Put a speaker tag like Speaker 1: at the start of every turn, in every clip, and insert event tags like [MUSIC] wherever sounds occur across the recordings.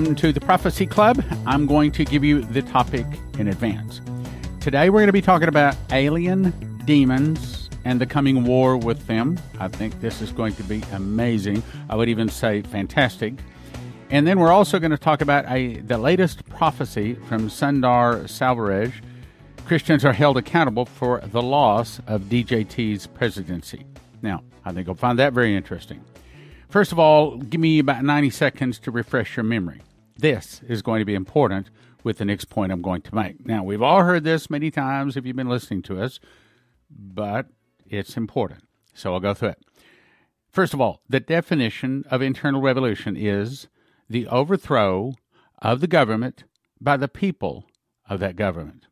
Speaker 1: Welcome to the Prophecy Club. I'm going to give you the topic in advance. Today we're going to be talking about alien demons and the coming war with them. I think this is going to be amazing. I would even say fantastic. And then we're also going to talk about a the latest prophecy from Sundar Selvaraj. Christians are held accountable for the loss of DJT's presidency. Now, I think you'll find that very interesting. First of all, give me about 90 seconds to refresh your memory. This is going to be important with the next point I'm going to make. Now, we've all heard this many times if you've been listening to us, but it's important. So I'll go through it. First of all, the definition of internal revolution is the overthrow of the government by the people of that government.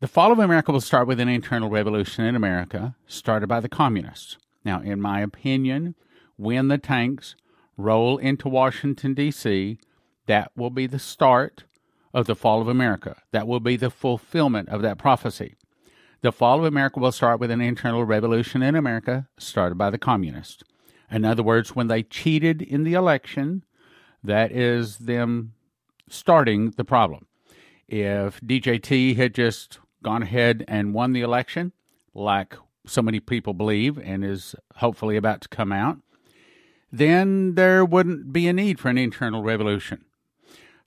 Speaker 1: The fall of America will start with an internal revolution in America started by the communists. Now, in my opinion, when the tanks roll into Washington, D.C., that will be the start of the fall of America. That will be the fulfillment of that prophecy. The fall of America will start with an internal revolution in America started by the communists. In other words, when they cheated in the election, that is them starting the problem. If DJT had just gone ahead and won the election, like so many people believe and is hopefully about to come out, then there wouldn't be a need for an internal revolution.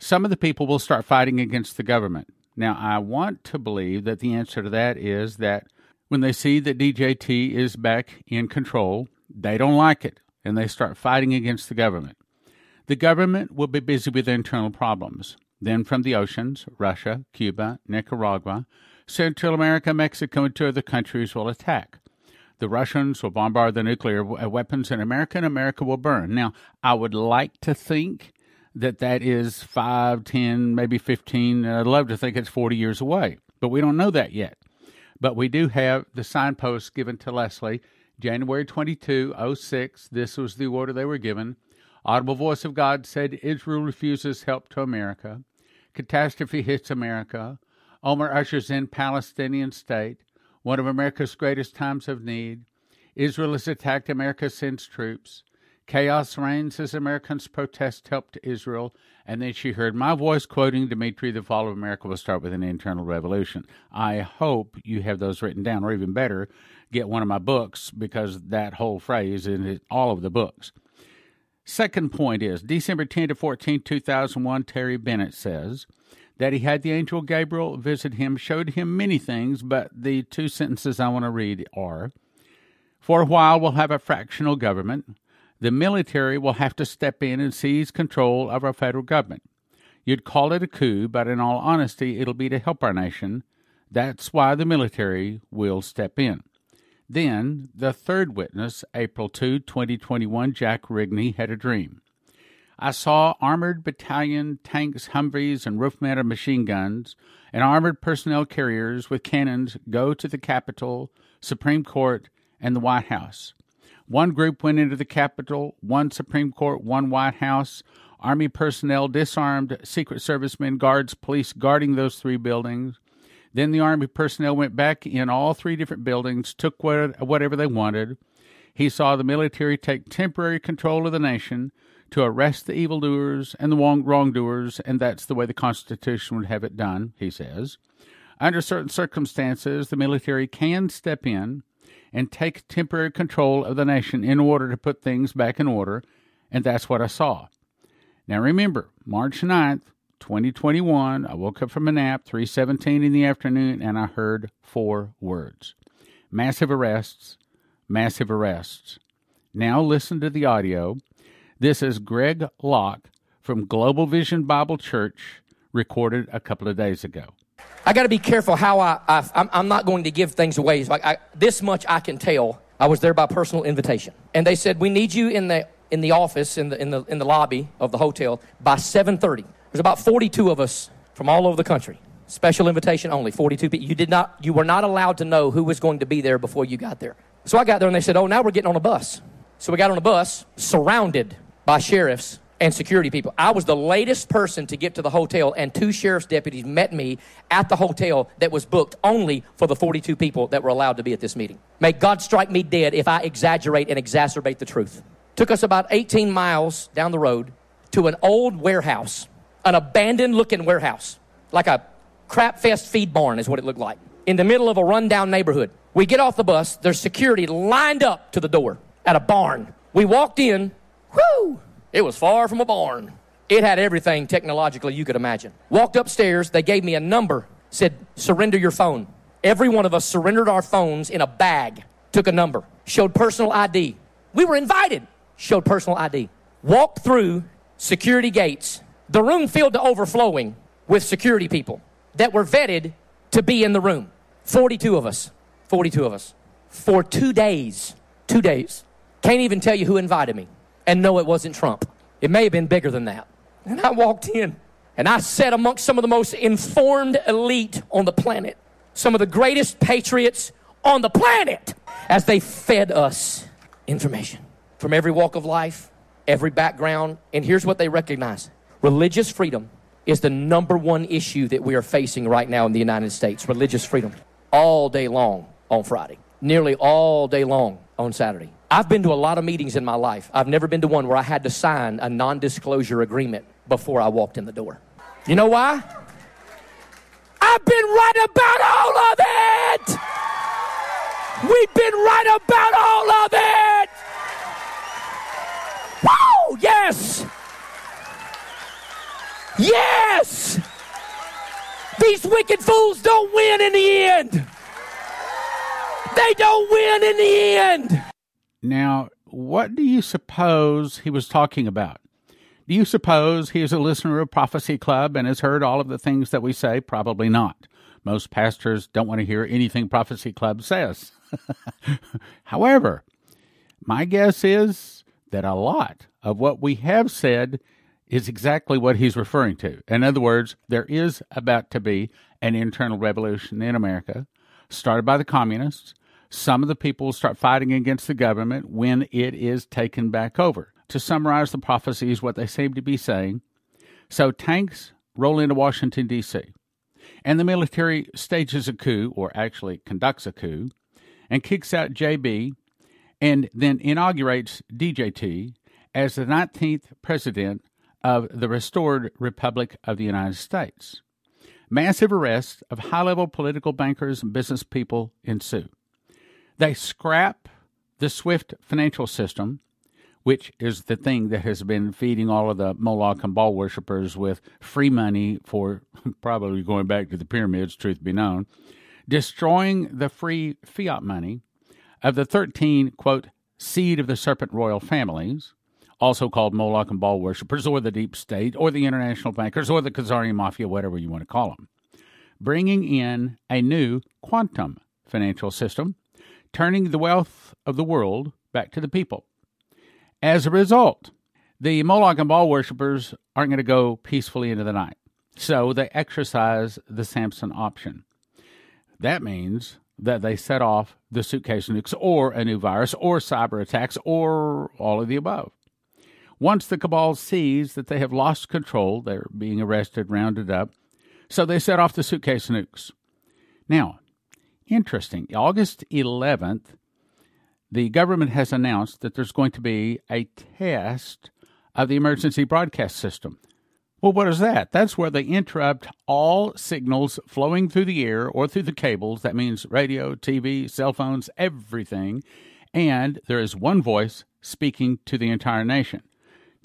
Speaker 1: Some of the people will start fighting against the government. Now, I want to believe that the answer to that is that when they see that DJT is back in control, they don't like it and they start fighting against the government. The government will be busy with internal problems. Then, from the oceans, Russia, Cuba, Nicaragua, Central America, Mexico, and two other countries will attack. The Russians will bombard the nuclear uh, weapons in America, and America will burn. Now, I would like to think that that is 5, 10, maybe 15. I'd love to think it's 40 years away, but we don't know that yet. But we do have the signpost given to Leslie, January 22, 06. This was the order they were given. Audible voice of God said Israel refuses help to America. Catastrophe hits America. Omar ushers in Palestinian state one of America's greatest times of need. Israel has attacked, America sends troops. Chaos reigns as Americans protest help to Israel. And then she heard my voice quoting Dimitri, the fall of America will start with an internal revolution. I hope you have those written down, or even better, get one of my books because that whole phrase is in all of the books. Second point is December 10 to 14, 2001, Terry Bennett says, that he had the angel Gabriel visit him, showed him many things, but the two sentences I want to read are For a while, we'll have a fractional government. The military will have to step in and seize control of our federal government. You'd call it a coup, but in all honesty, it'll be to help our nation. That's why the military will step in. Then, the third witness, April 2, 2021, Jack Rigney, had a dream. I saw armored battalion tanks, Humvees, and roof mounted machine guns, and armored personnel carriers with cannons go to the Capitol, Supreme Court, and the White House. One group went into the Capitol, one Supreme Court, one White House. Army personnel disarmed Secret Service men, guards, police guarding those three buildings. Then the Army personnel went back in all three different buildings, took whatever they wanted. He saw the military take temporary control of the nation, to arrest the evildoers and the wrongdoers, and that's the way the Constitution would have it done, he says. Under certain circumstances, the military can step in and take temporary control of the nation in order to put things back in order, and that's what I saw. Now remember, March 9th, 2021, I woke up from a nap, 3:17 in the afternoon, and I heard four words. Massive arrests, massive arrests. Now listen to the audio this is Greg Locke from Global Vision Bible Church, recorded a couple of days ago.
Speaker 2: I got to be careful how I, I am not going to give things away. Like I, this much I can tell. I was there by personal invitation, and they said we need you in the in the office in the in the in the lobby of the hotel by 7:30. There's about 42 of us from all over the country. Special invitation only. 42 people. You did not. You were not allowed to know who was going to be there before you got there. So I got there, and they said, "Oh, now we're getting on a bus." So we got on a bus, surrounded by sheriffs and security people. I was the latest person to get to the hotel, and two sheriff's deputies met me at the hotel that was booked only for the 42 people that were allowed to be at this meeting. May God strike me dead if I exaggerate and exacerbate the truth. Took us about 18 miles down the road to an old warehouse, an abandoned looking warehouse, like a crap fest feed barn is what it looked like, in the middle of a rundown neighborhood. We get off the bus, there's security lined up to the door at a barn. We walked in, whoo, it was far from a barn. It had everything technologically you could imagine. Walked upstairs, they gave me a number, said, surrender your phone. Every one of us surrendered our phones in a bag, took a number, showed personal ID. We were invited, showed personal ID. Walked through security gates, the room filled to overflowing with security people that were vetted to be in the room. 42 of us. 42 of us. For two days. Two days. Can't even tell you who invited me. And no, it wasn't Trump. It may have been bigger than that. And I walked in and I sat amongst some of the most informed elite on the planet, some of the greatest patriots on the planet, as they fed us information from every walk of life, every background. And here's what they recognize religious freedom is the number one issue that we are facing right now in the United States religious freedom. All day long on Friday, nearly all day long on Saturday. I've been to a lot of meetings in my life. I've never been to one where I had to sign a non disclosure agreement before I walked in the door. You know why? I've been right about all of it! We've been right about all of it! Woo! Yes! Yes! These wicked fools don't win in the end! They don't win in the end!
Speaker 1: Now, what do you suppose he was talking about? Do you suppose he is a listener of Prophecy Club and has heard all of the things that we say? Probably not. Most pastors don't want to hear anything Prophecy Club says. [LAUGHS] However, my guess is that a lot of what we have said is exactly what he's referring to. In other words, there is about to be an internal revolution in America started by the communists. Some of the people will start fighting against the government when it is taken back over to summarize the prophecies, what they seem to be saying. So tanks roll into Washington, D.C., and the military stages a coup, or actually conducts a coup, and kicks out JB, and then inaugurates DJT as the 19th president of the restored Republic of the United States. Massive arrests of high level political bankers and business people ensue. They scrap the SWIFT financial system which is the thing that has been feeding all of the Moloch and Baal worshippers with free money for [LAUGHS] probably going back to the pyramids, truth be known, destroying the free fiat money of the 13, quote, seed of the serpent royal families, also called Moloch and Baal worshippers, or the deep state, or the international bankers, or the Khazarian mafia, whatever you want to call them, bringing in a new quantum financial system, turning the wealth of the world back to the people. As a result, the Moloch and Baal worshippers aren't going to go peacefully into the night. So they exercise the Samson option. That means that they set off the suitcase nukes or a new virus or cyber attacks or all of the above. Once the cabal sees that they have lost control, they're being arrested, rounded up, so they set off the suitcase nukes. Now, interesting, August 11th, the government has announced that there's going to be a test of the emergency broadcast system. Well, what is that? That's where they interrupt all signals flowing through the air or through the cables. That means radio, TV, cell phones, everything. And there is one voice speaking to the entire nation.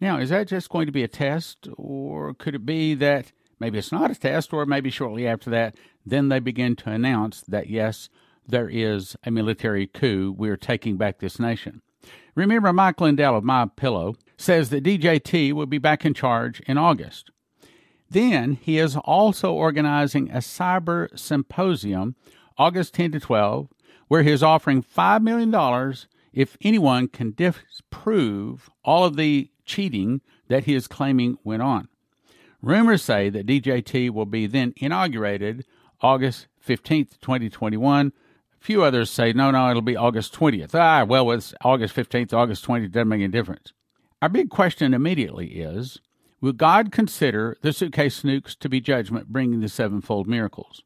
Speaker 1: Now, is that just going to be a test, or could it be that maybe it's not a test, or maybe shortly after that, then they begin to announce that yes, there is a military coup. We're taking back this nation. Remember, Mike Lindell of My Pillow says that DJT will be back in charge in August. Then he is also organizing a cyber symposium, August 10 to 12, where he is offering $5 million if anyone can disprove all of the cheating that he is claiming went on. Rumors say that DJT will be then inaugurated August 15th, 2021 A few others say, no, no, it'll be August 20th. Ah, well, it's August 15th, August 20th, doesn't make any difference. Our big question immediately is Will God consider the suitcase nukes to be judgment bringing the sevenfold miracles?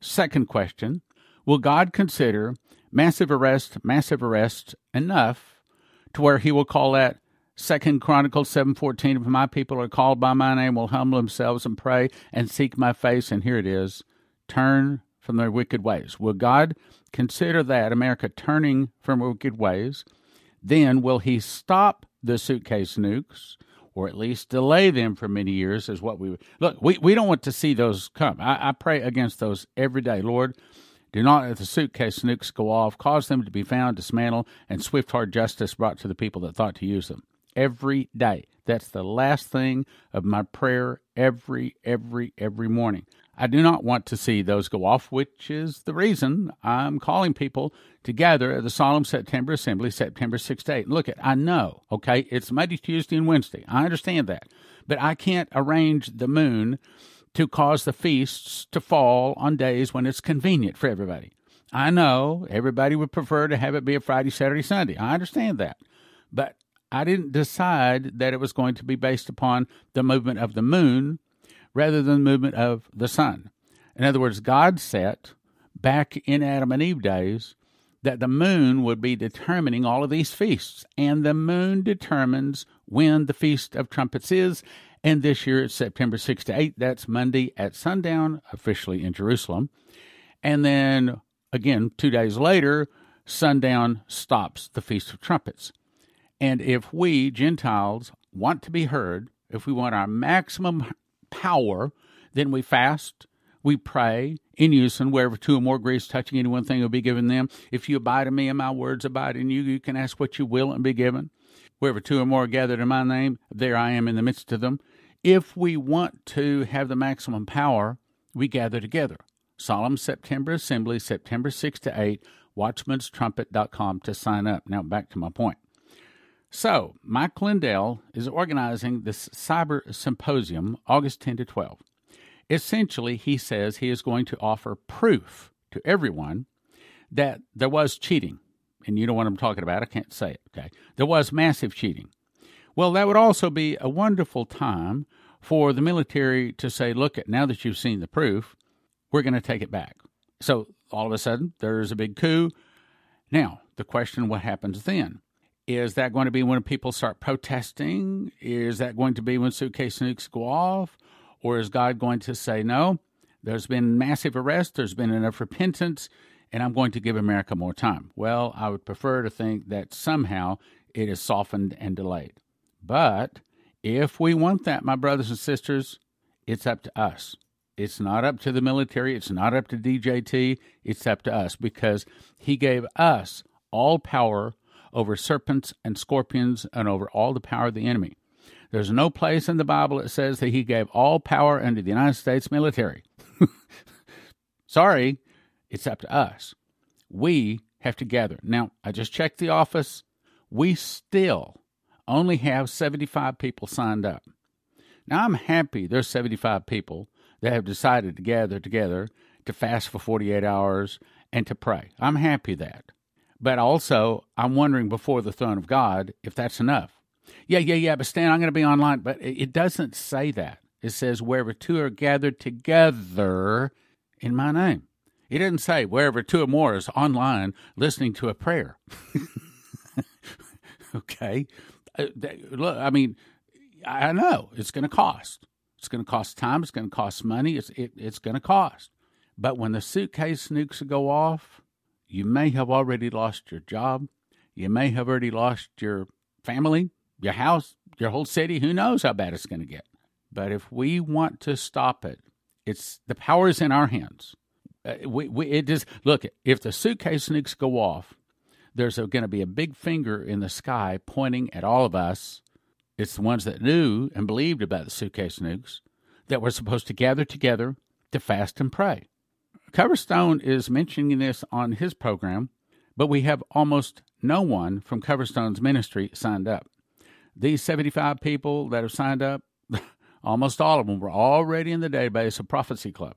Speaker 1: Second question Will God consider massive arrest, massive arrest enough to where he will call that Second Chronicles seven fourteen. If my people are called by my name, will humble themselves and pray and seek my face, and here it is, turn from their wicked ways. Will God consider that America turning from wicked ways? Then will He stop the suitcase nukes? or at least delay them for many years is what we look we, we don't want to see those come I, I pray against those every day lord do not let the suitcase nukes go off cause them to be found dismantled and swift hard justice brought to the people that thought to use them every day that's the last thing of my prayer every every every morning I do not want to see those go off, which is the reason I'm calling people to gather at the Solemn September Assembly, September 6 to 8. Look, at I know, okay, it's Monday, Tuesday, and Wednesday. I understand that. But I can't arrange the moon to cause the feasts to fall on days when it's convenient for everybody. I know everybody would prefer to have it be a Friday, Saturday, Sunday. I understand that. But I didn't decide that it was going to be based upon the movement of the moon rather than the movement of the sun. In other words, God set back in Adam and Eve days that the moon would be determining all of these feasts, and the moon determines when the Feast of Trumpets is. And this year it's September 6 to 8. That's Monday at sundown, officially in Jerusalem. And then again, two days later, sundown stops the Feast of Trumpets. And if we, Gentiles, want to be heard, if we want our maximum power, then we fast, we pray in unison, wherever two or more agrees touching any one thing will be given them. If you abide in me and my words abide in you, you can ask what you will and be given. Wherever two or more are gathered in my name, there I am in the midst of them. If we want to have the maximum power, we gather together. Solemn September Assembly, September 6 to 8, watchmanstrumpet.com to sign up. Now back to my point. So, Mike Lindell is organizing this cyber symposium August 10 to 12. Essentially, he says he is going to offer proof to everyone that there was cheating. And you know what I'm talking about. I can't say it, okay? There was massive cheating. Well, that would also be a wonderful time for the military to say, look, at now that you've seen the proof, we're going to take it back. So all of a sudden, there's a big coup. Now, the question what happens then? Is that going to be when people start protesting? Is that going to be when suitcase nukes go off? Or is God going to say, no, there's been massive arrests, there's been enough repentance, and I'm going to give America more time? Well, I would prefer to think that somehow it is softened and delayed. But if we want that, my brothers and sisters, it's up to us. It's not up to the military. It's not up to DJT. It's up to us because he gave us all power over serpents and scorpions and over all the power of the enemy. There's no place in the Bible that says that he gave all power unto the United States military. [LAUGHS] Sorry, it's up to us. We have to gather. Now, I just checked the office. We still only have 75 people signed up. Now, I'm happy there's 75 people that have decided to gather together to fast for 48 hours and to pray. I'm happy that. But also, I'm wondering before the throne of God if that's enough. Yeah, yeah, yeah, but Stan, I'm going to be online. But it doesn't say that. It says, wherever two are gathered together in my name. It doesn't say wherever two or more is online listening to a prayer. [LAUGHS] okay. Uh, look, I mean, I know it's going to cost. It's going to cost time. It's going to cost money. It's it, it's going to cost. But when the suitcase nukes go off, you may have already lost your job. You may have already lost your family, your house, your whole city. Who knows how bad it's going to get? But if we want to stop it, it's the power is in our hands. Uh, we, we, it just look if the suitcase nukes go off, there's going to be a big finger in the sky pointing at all of us. It's the ones that knew and believed about the suitcase nukes that we're supposed to gather together to fast and pray. Coverstone is mentioning this on his program, but we have almost no one from Coverstone's ministry signed up. These 75 people that have signed up, [LAUGHS] almost all of them were already in the database of Prophecy Club.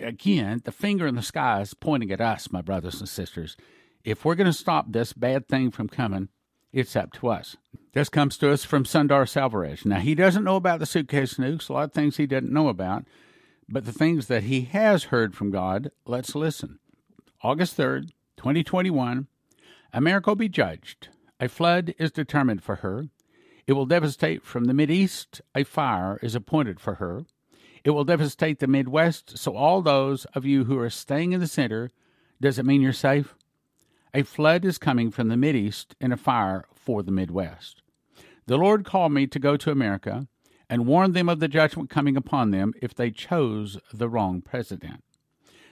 Speaker 1: Again, the finger in the sky is pointing at us, my brothers and sisters. If we're going to stop this bad thing from coming, it's up to us. This comes to us from Sundar Selvaraj. Now, he doesn't know about the suitcase nukes, a lot of things he didn't know about. But the things that he has heard from God, let's listen. August 3rd, 2021, America will be judged. A flood is determined for her. It will devastate from the Mideast, a fire is appointed for her. It will devastate the Midwest, so all those of you who are staying in the center, does it mean you're safe? A flood is coming from the Mideast and a fire for the Midwest. The Lord called me to go to America and warn them of the judgment coming upon them if they chose the wrong president.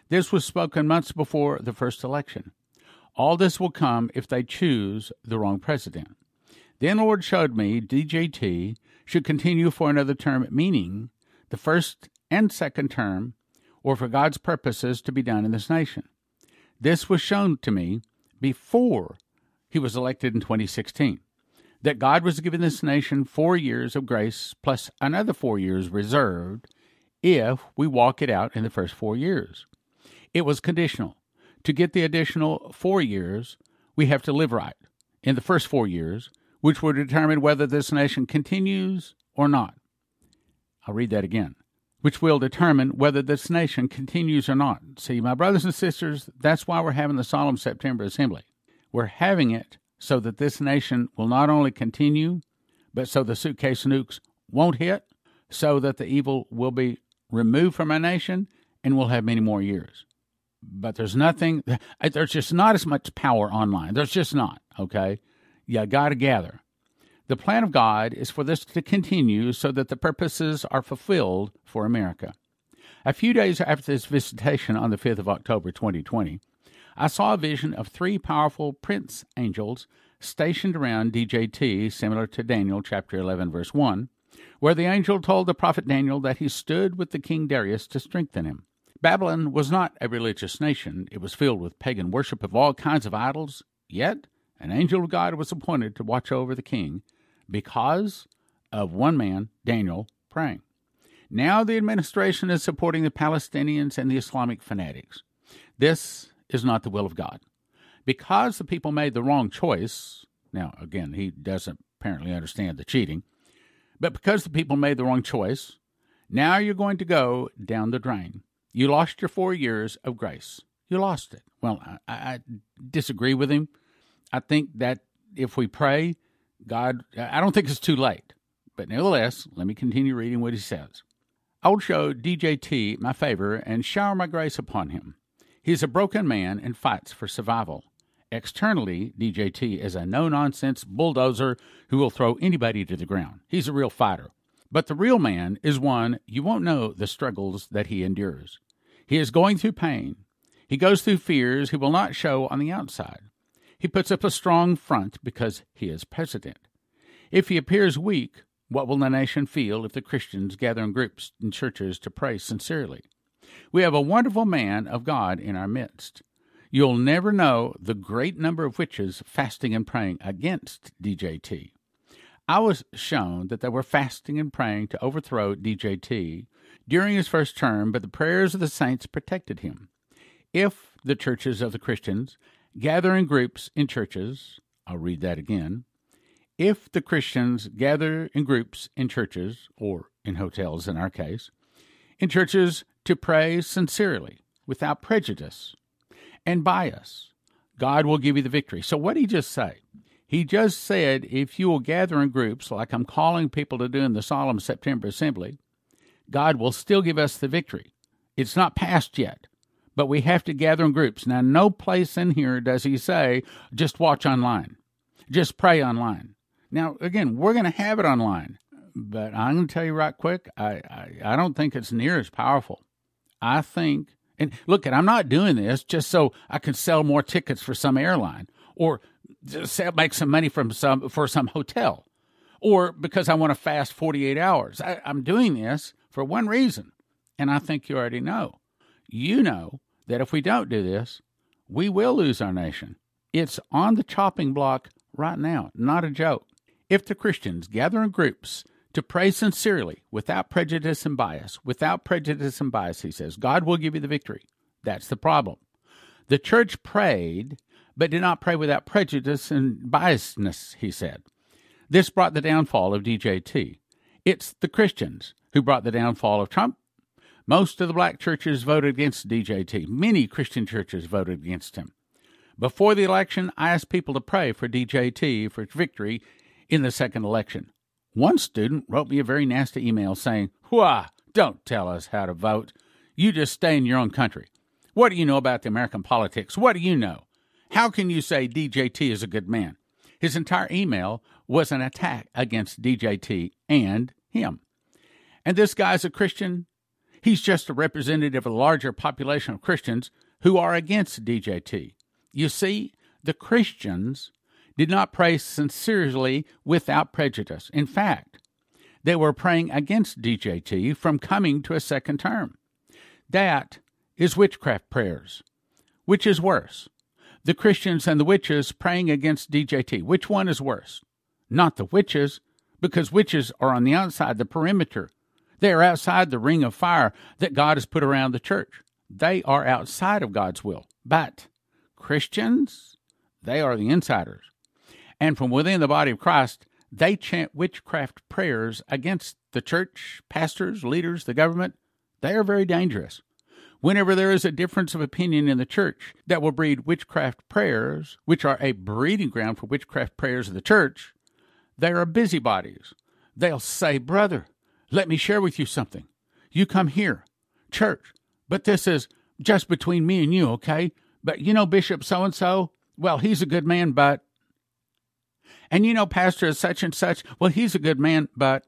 Speaker 1: This was spoken months before the first election. All this will come if they choose the wrong president. Then the Lord showed me DJT should continue for another term, meaning the first and second term, or for God's purposes to be done in this nation. This was shown to me before he was elected in 2016 that God was giving this nation four years of grace plus another four years reserved if we walk it out in the first four years. It was conditional. To get the additional four years, we have to live right in the first four years, which will determine whether this nation continues or not. I'll read that again. Which will determine whether this nation continues or not. See, my brothers and sisters, that's why we're having the solemn September assembly. We're having it so that this nation will not only continue, but so the suitcase nukes won't hit, so that the evil will be removed from our nation, and we'll have many more years. But there's nothing, [LAUGHS] there's just not as much power online. There's just not, okay? You got to gather. The plan of God is for this to continue so that the purposes are fulfilled for America. A few days after this visitation on the 5th of October 2020, I saw a vision of three powerful prince angels stationed around DJT, similar to Daniel chapter 11, verse 1, where the angel told the prophet Daniel that he stood with the king Darius to strengthen him. Babylon was not a religious nation, it was filled with pagan worship of all kinds of idols, yet an angel of God was appointed to watch over the king because of one man, Daniel, praying. Now the administration is supporting the Palestinians and the Islamic fanatics. This is not the will of God. Because the people made the wrong choice, now, again, he doesn't apparently understand the cheating, but because the people made the wrong choice, now you're going to go down the drain. You lost your four years of grace. You lost it. Well, I, I disagree with him. I think that if we pray, God, I don't think it's too late. But nevertheless, let me continue reading what he says. I will show DJT my favor and shower my grace upon him. He is a broken man and fights for survival. Externally, DJT is a no nonsense bulldozer who will throw anybody to the ground. He's a real fighter. But the real man is one you won't know the struggles that he endures. He is going through pain. He goes through fears he will not show on the outside. He puts up a strong front because he is president. If he appears weak, what will the nation feel if the Christians gather in groups in churches to pray sincerely? We have a wonderful man of God in our midst. You'll never know the great number of witches fasting and praying against DJT. I was shown that they were fasting and praying to overthrow DJT during his first term, but the prayers of the saints protected him. If the churches of the Christians gather in groups in churches, I'll read that again. If the Christians gather in groups in churches, or in hotels in our case, in churches to pray sincerely, without prejudice and bias. God will give you the victory. So, what did he just say? He just said, if you will gather in groups, like I'm calling people to do in the solemn September assembly, God will still give us the victory. It's not past yet, but we have to gather in groups. Now, no place in here does he say, just watch online, just pray online. Now, again, we're going to have it online, but I'm going to tell you right quick, I, I, I don't think it's near as powerful. I think, and look, at, I'm not doing this just so I can sell more tickets for some airline or sell, make some money from some for some hotel or because I want to fast 48 hours. I, I'm doing this for one reason, and I think you already know. You know that if we don't do this, we will lose our nation. It's on the chopping block right now, not a joke. If the Christians gather in groups to pray sincerely, without prejudice and bias. Without prejudice and bias, he says, God will give you the victory. That's the problem. The church prayed, but did not pray without prejudice and biasness, he said. This brought the downfall of DJT. It's the Christians who brought the downfall of Trump. Most of the black churches voted against DJT. Many Christian churches voted against him. Before the election, I asked people to pray for DJT for victory in the second election. One student wrote me a very nasty email saying, Wah, don't tell us how to vote. You just stay in your own country. What do you know about the American politics? What do you know? How can you say DJT is a good man? His entire email was an attack against DJT and him. And this guy's a Christian. He's just a representative of a larger population of Christians who are against DJT. You see, the Christians did not pray sincerely without prejudice. In fact, they were praying against DJT from coming to a second term. That is witchcraft prayers. Which is worse? The Christians and the witches praying against DJT. Which one is worse? Not the witches, because witches are on the outside, the perimeter. They are outside the ring of fire that God has put around the church. They are outside of God's will. But Christians, they are the insiders. And from within the body of Christ, they chant witchcraft prayers against the church, pastors, leaders, the government. They are very dangerous. Whenever there is a difference of opinion in the church that will breed witchcraft prayers, which are a breeding ground for witchcraft prayers of the church, they are busybodies. They'll say, Brother, let me share with you something. You come here, church, but this is just between me and you, okay? But you know, Bishop so and so, well, he's a good man, but. And you know, Pastor is such and such, well, he's a good man, but.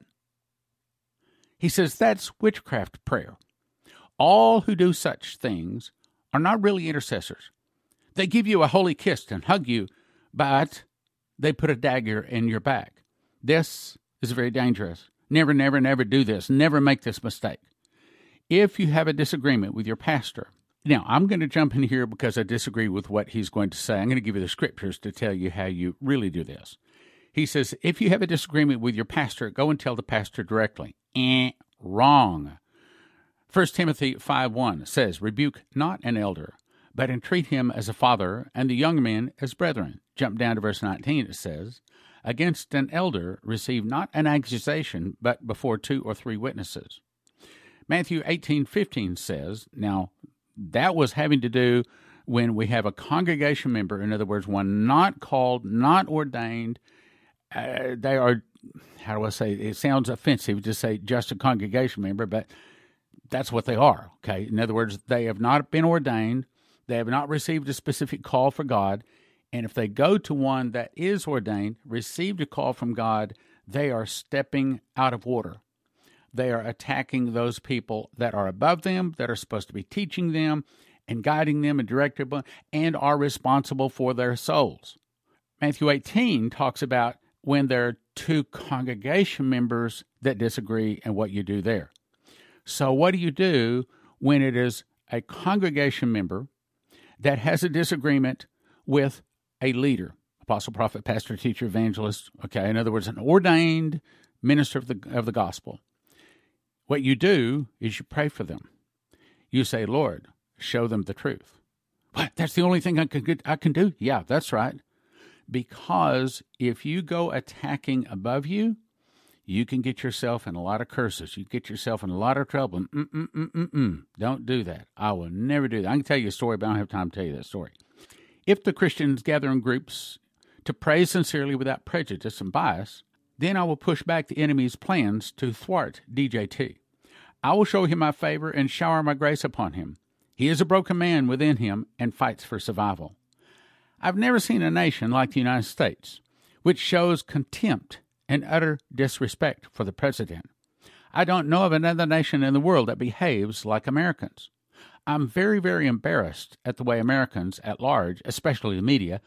Speaker 1: He says that's witchcraft prayer. All who do such things are not really intercessors. They give you a holy kiss and hug you, but they put a dagger in your back. This is very dangerous. Never, never, never do this. Never make this mistake. If you have a disagreement with your pastor, now, I'm going to jump in here because I disagree with what he's going to say. I'm going to give you the scriptures to tell you how you really do this. He says, if you have a disagreement with your pastor, go and tell the pastor directly. Eh, wrong. 1 Timothy 5 1 says, Rebuke not an elder, but entreat him as a father, and the young men as brethren. Jump down to verse 19, it says, Against an elder receive not an accusation, but before two or three witnesses. Matthew 18:15 says, now that was having to do when we have a congregation member, in other words, one not called, not ordained. Uh, they are, how do I say? It sounds offensive to say just a congregation member, but that's what they are. Okay. In other words, they have not been ordained, they have not received a specific call for God. And if they go to one that is ordained, received a call from God, they are stepping out of order they are attacking those people that are above them, that are supposed to be teaching them and guiding them and directing them, and are responsible for their souls. Matthew 18 talks about when there are two congregation members that disagree and what you do there. So, what do you do when it is a congregation member that has a disagreement with a leader, apostle, prophet, pastor, teacher, evangelist? Okay, in other words, an ordained minister of the, of the gospel. What you do is you pray for them. You say, Lord, show them the truth. What? That's the only thing I can, I can do? Yeah, that's right. Because if you go attacking above you, you can get yourself in a lot of curses. You get yourself in a lot of trouble. Mm-mm-mm-mm-mm. Don't do that. I will never do that. I can tell you a story, but I don't have time to tell you that story. If the Christians gather in groups to pray sincerely without prejudice and bias, then I will push back the enemy's plans to thwart DJT. I will show him my favor and shower my grace upon him. He is a broken man within him and fights for survival. I've never seen a nation like the United States, which shows contempt and utter disrespect for the president. I don't know of another nation in the world that behaves like Americans. I'm very, very embarrassed at the way Americans at large, especially the media,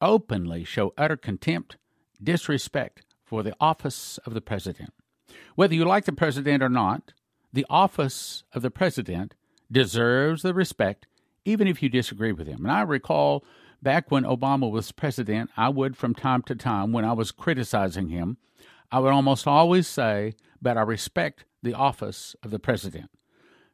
Speaker 1: openly show utter contempt, disrespect for the office of the president. Whether you like the president or not, the office of the president deserves the respect, even if you disagree with him. And I recall back when Obama was president, I would, from time to time, when I was criticizing him, I would almost always say, but I respect the office of the president.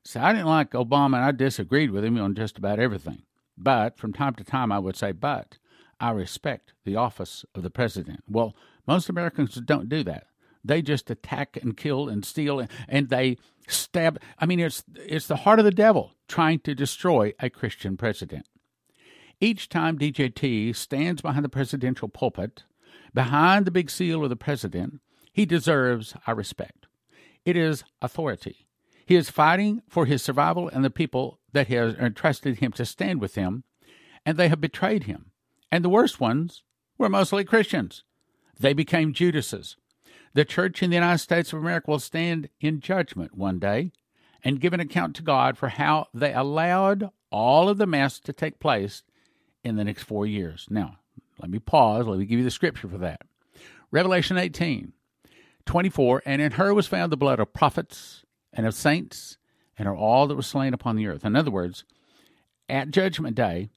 Speaker 1: So I didn't like Obama and I disagreed with him on just about everything. But from time to time, I would say, but I respect the office of the president. Well, most Americans don't do that. They just attack and kill and steal and they stab. I mean, it's it's the heart of the devil trying to destroy a Christian president. Each time DJT stands behind the presidential pulpit, behind the big seal of the president, He deserves our respect. It is authority. He is fighting for his survival and the people that have entrusted him to stand with him, and they have betrayed him. And the worst ones were mostly Christians. They became Judases. The church in the United States of America will stand in judgment one day and give an account to God for how they allowed all of the mess to take place in the next four years. Now, let me pause. Let me give you the scripture for that. Revelation 18, 24. And in her was found the blood of prophets and of saints and of all that was slain upon the earth. In other words, at Judgment Day,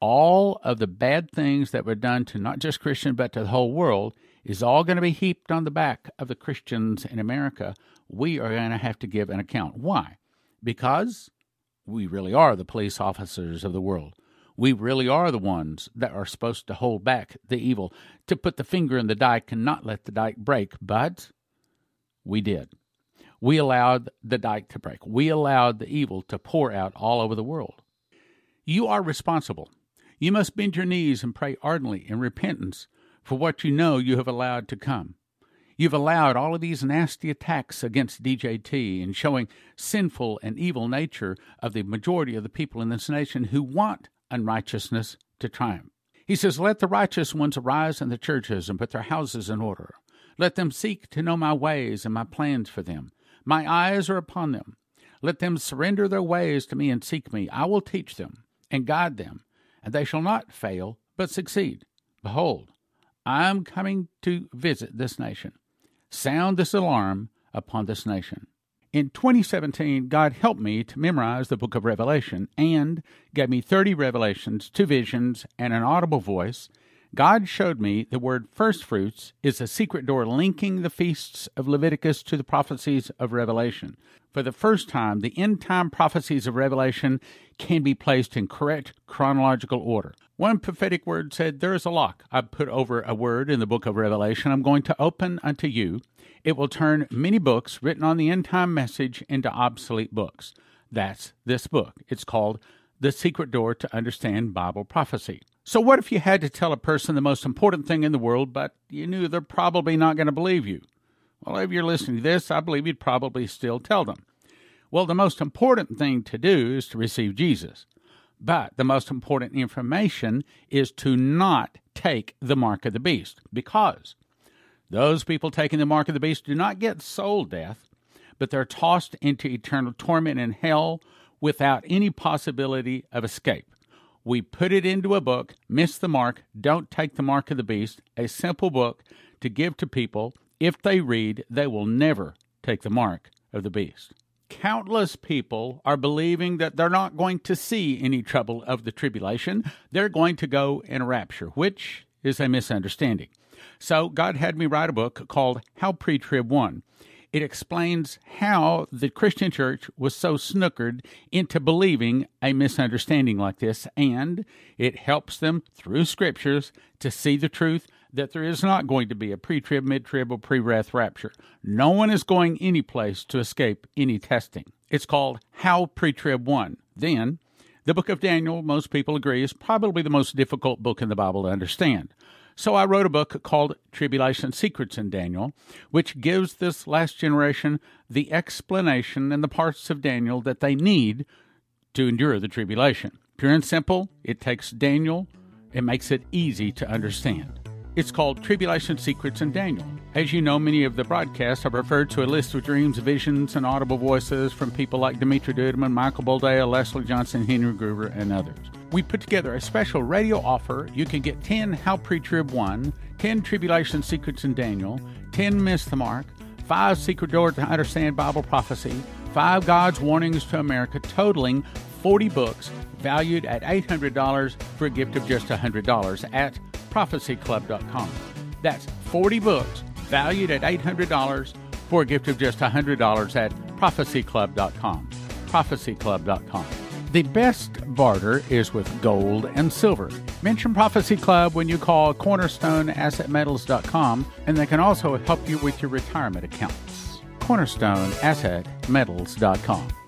Speaker 1: all of the bad things that were done to not just Christians but to the whole world is all going to be heaped on the back of the Christians in America. We are going to have to give an account. Why? Because we really are the police officers of the world. We really are the ones that are supposed to hold back the evil, to put the finger in the dike and not let the dike break. But we did. We allowed the dike to break. We allowed the evil to pour out all over the world. You are responsible. You must bend your knees and pray ardently in repentance for what you know you have allowed to come. You've allowed all of these nasty attacks against DJT and showing sinful and evil nature of the majority of the people in this nation who want unrighteousness to triumph. He says, Let the righteous ones arise in the churches and put their houses in order. Let them seek to know my ways and my plans for them. My eyes are upon them. Let them surrender their ways to me and seek me. I will teach them and guide them, and they shall not fail, but succeed. Behold, I am coming to visit this nation. Sound this alarm upon this nation. In 2017, God helped me to memorize the book of Revelation and gave me 30 revelations, two visions, and an audible voice. God showed me the word first fruits is a secret door linking the feasts of Leviticus to the prophecies of Revelation. For the first time, the end time prophecies of Revelation can be placed in correct chronological order. One prophetic word said, There is a lock I put over a word in the book of Revelation. I'm going to open unto you. It will turn many books written on the end time message into obsolete books. That's this book. It's called The Secret Door to Understand Bible Prophecy. So, what if you had to tell a person the most important thing in the world, but you knew they're probably not going to believe you? Well, if you're listening to this, I believe you'd probably still tell them. Well, the most important thing to do is to receive Jesus. But the most important information is to not take the mark of the beast because those people taking the mark of the beast do not get soul death, but they're tossed into eternal torment in hell without any possibility of escape. We put it into a book, miss the mark, don't take the mark of the beast, a simple book to give to people. If they read, they will never take the mark of the beast countless people are believing that they're not going to see any trouble of the tribulation. They're going to go in a rapture, which is a misunderstanding. So God had me write a book called How Pre Trib Won. It explains how the Christian church was so snookered into believing a misunderstanding like this, and it helps them through scriptures to see the truth that there is not going to be a pre trib, mid trib, or pre wrath rapture. No one is going any place to escape any testing. It's called How Pre Trib. Then, the book of Daniel, most people agree, is probably the most difficult book in the Bible to understand. So I wrote a book called Tribulation Secrets in Daniel, which gives this last generation the explanation and the parts of Daniel that they need to endure the tribulation. Pure and simple, it takes Daniel, it makes it easy to understand. It's called Tribulation Secrets in Daniel. As you know, many of the broadcasts have referred to a list of dreams, visions, and audible voices from people like Dimitri Duduman, Michael Boldea, Leslie Johnson, Henry Gruver, and others. We put together a special radio offer. You can get 10 How Pre-Trib Won, 10 Tribulation Secrets in Daniel, 10 Miss the Mark, 5 Secret Doors to Understand Bible Prophecy, 5 God's Warnings to America, totaling 40 books valued at $800 for a gift of just $100 at prophecyclub.com. That's 40 books valued at $800 for a gift of just $100 at prophecyclub.com. Prophecyclub.com. The best barter is with gold and silver. Mention Prophecy Club when you call cornerstoneassetmetals.com and they can also help you with your retirement accounts. cornerstoneassetmetals.com.